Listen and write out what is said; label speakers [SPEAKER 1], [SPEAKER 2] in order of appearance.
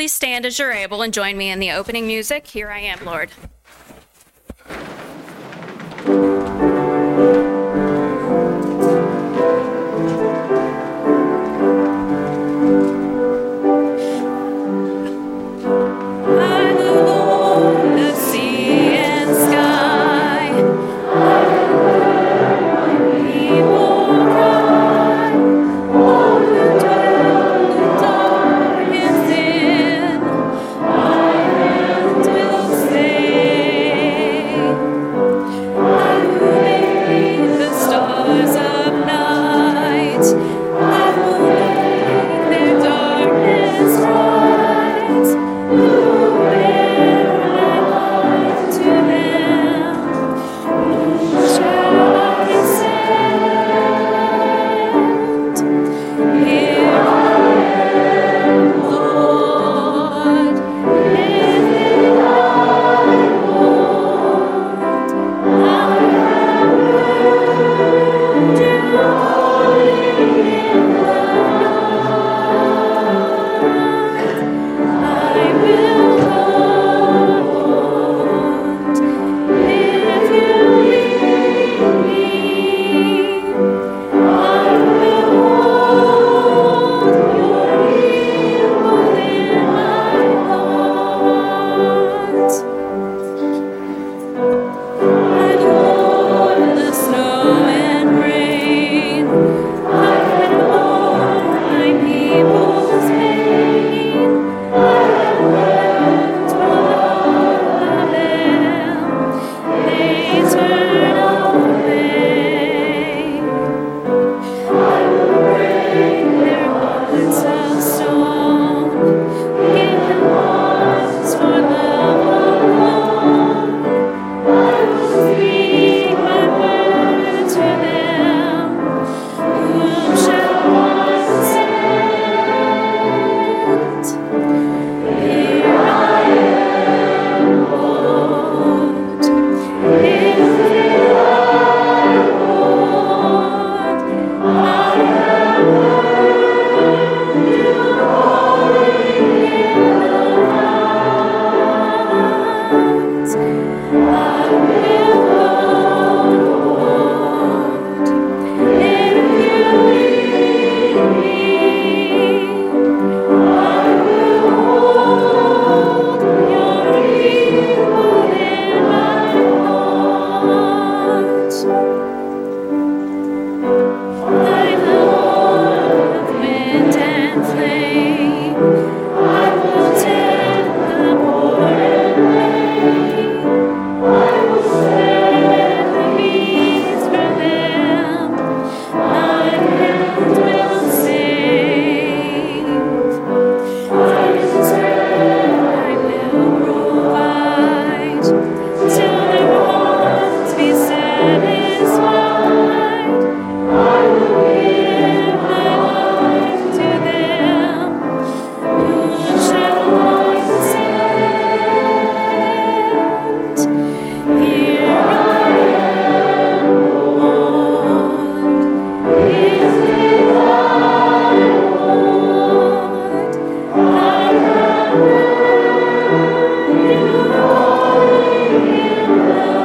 [SPEAKER 1] Please stand as you're able and join me in the opening music. Here I am, Lord. Amen.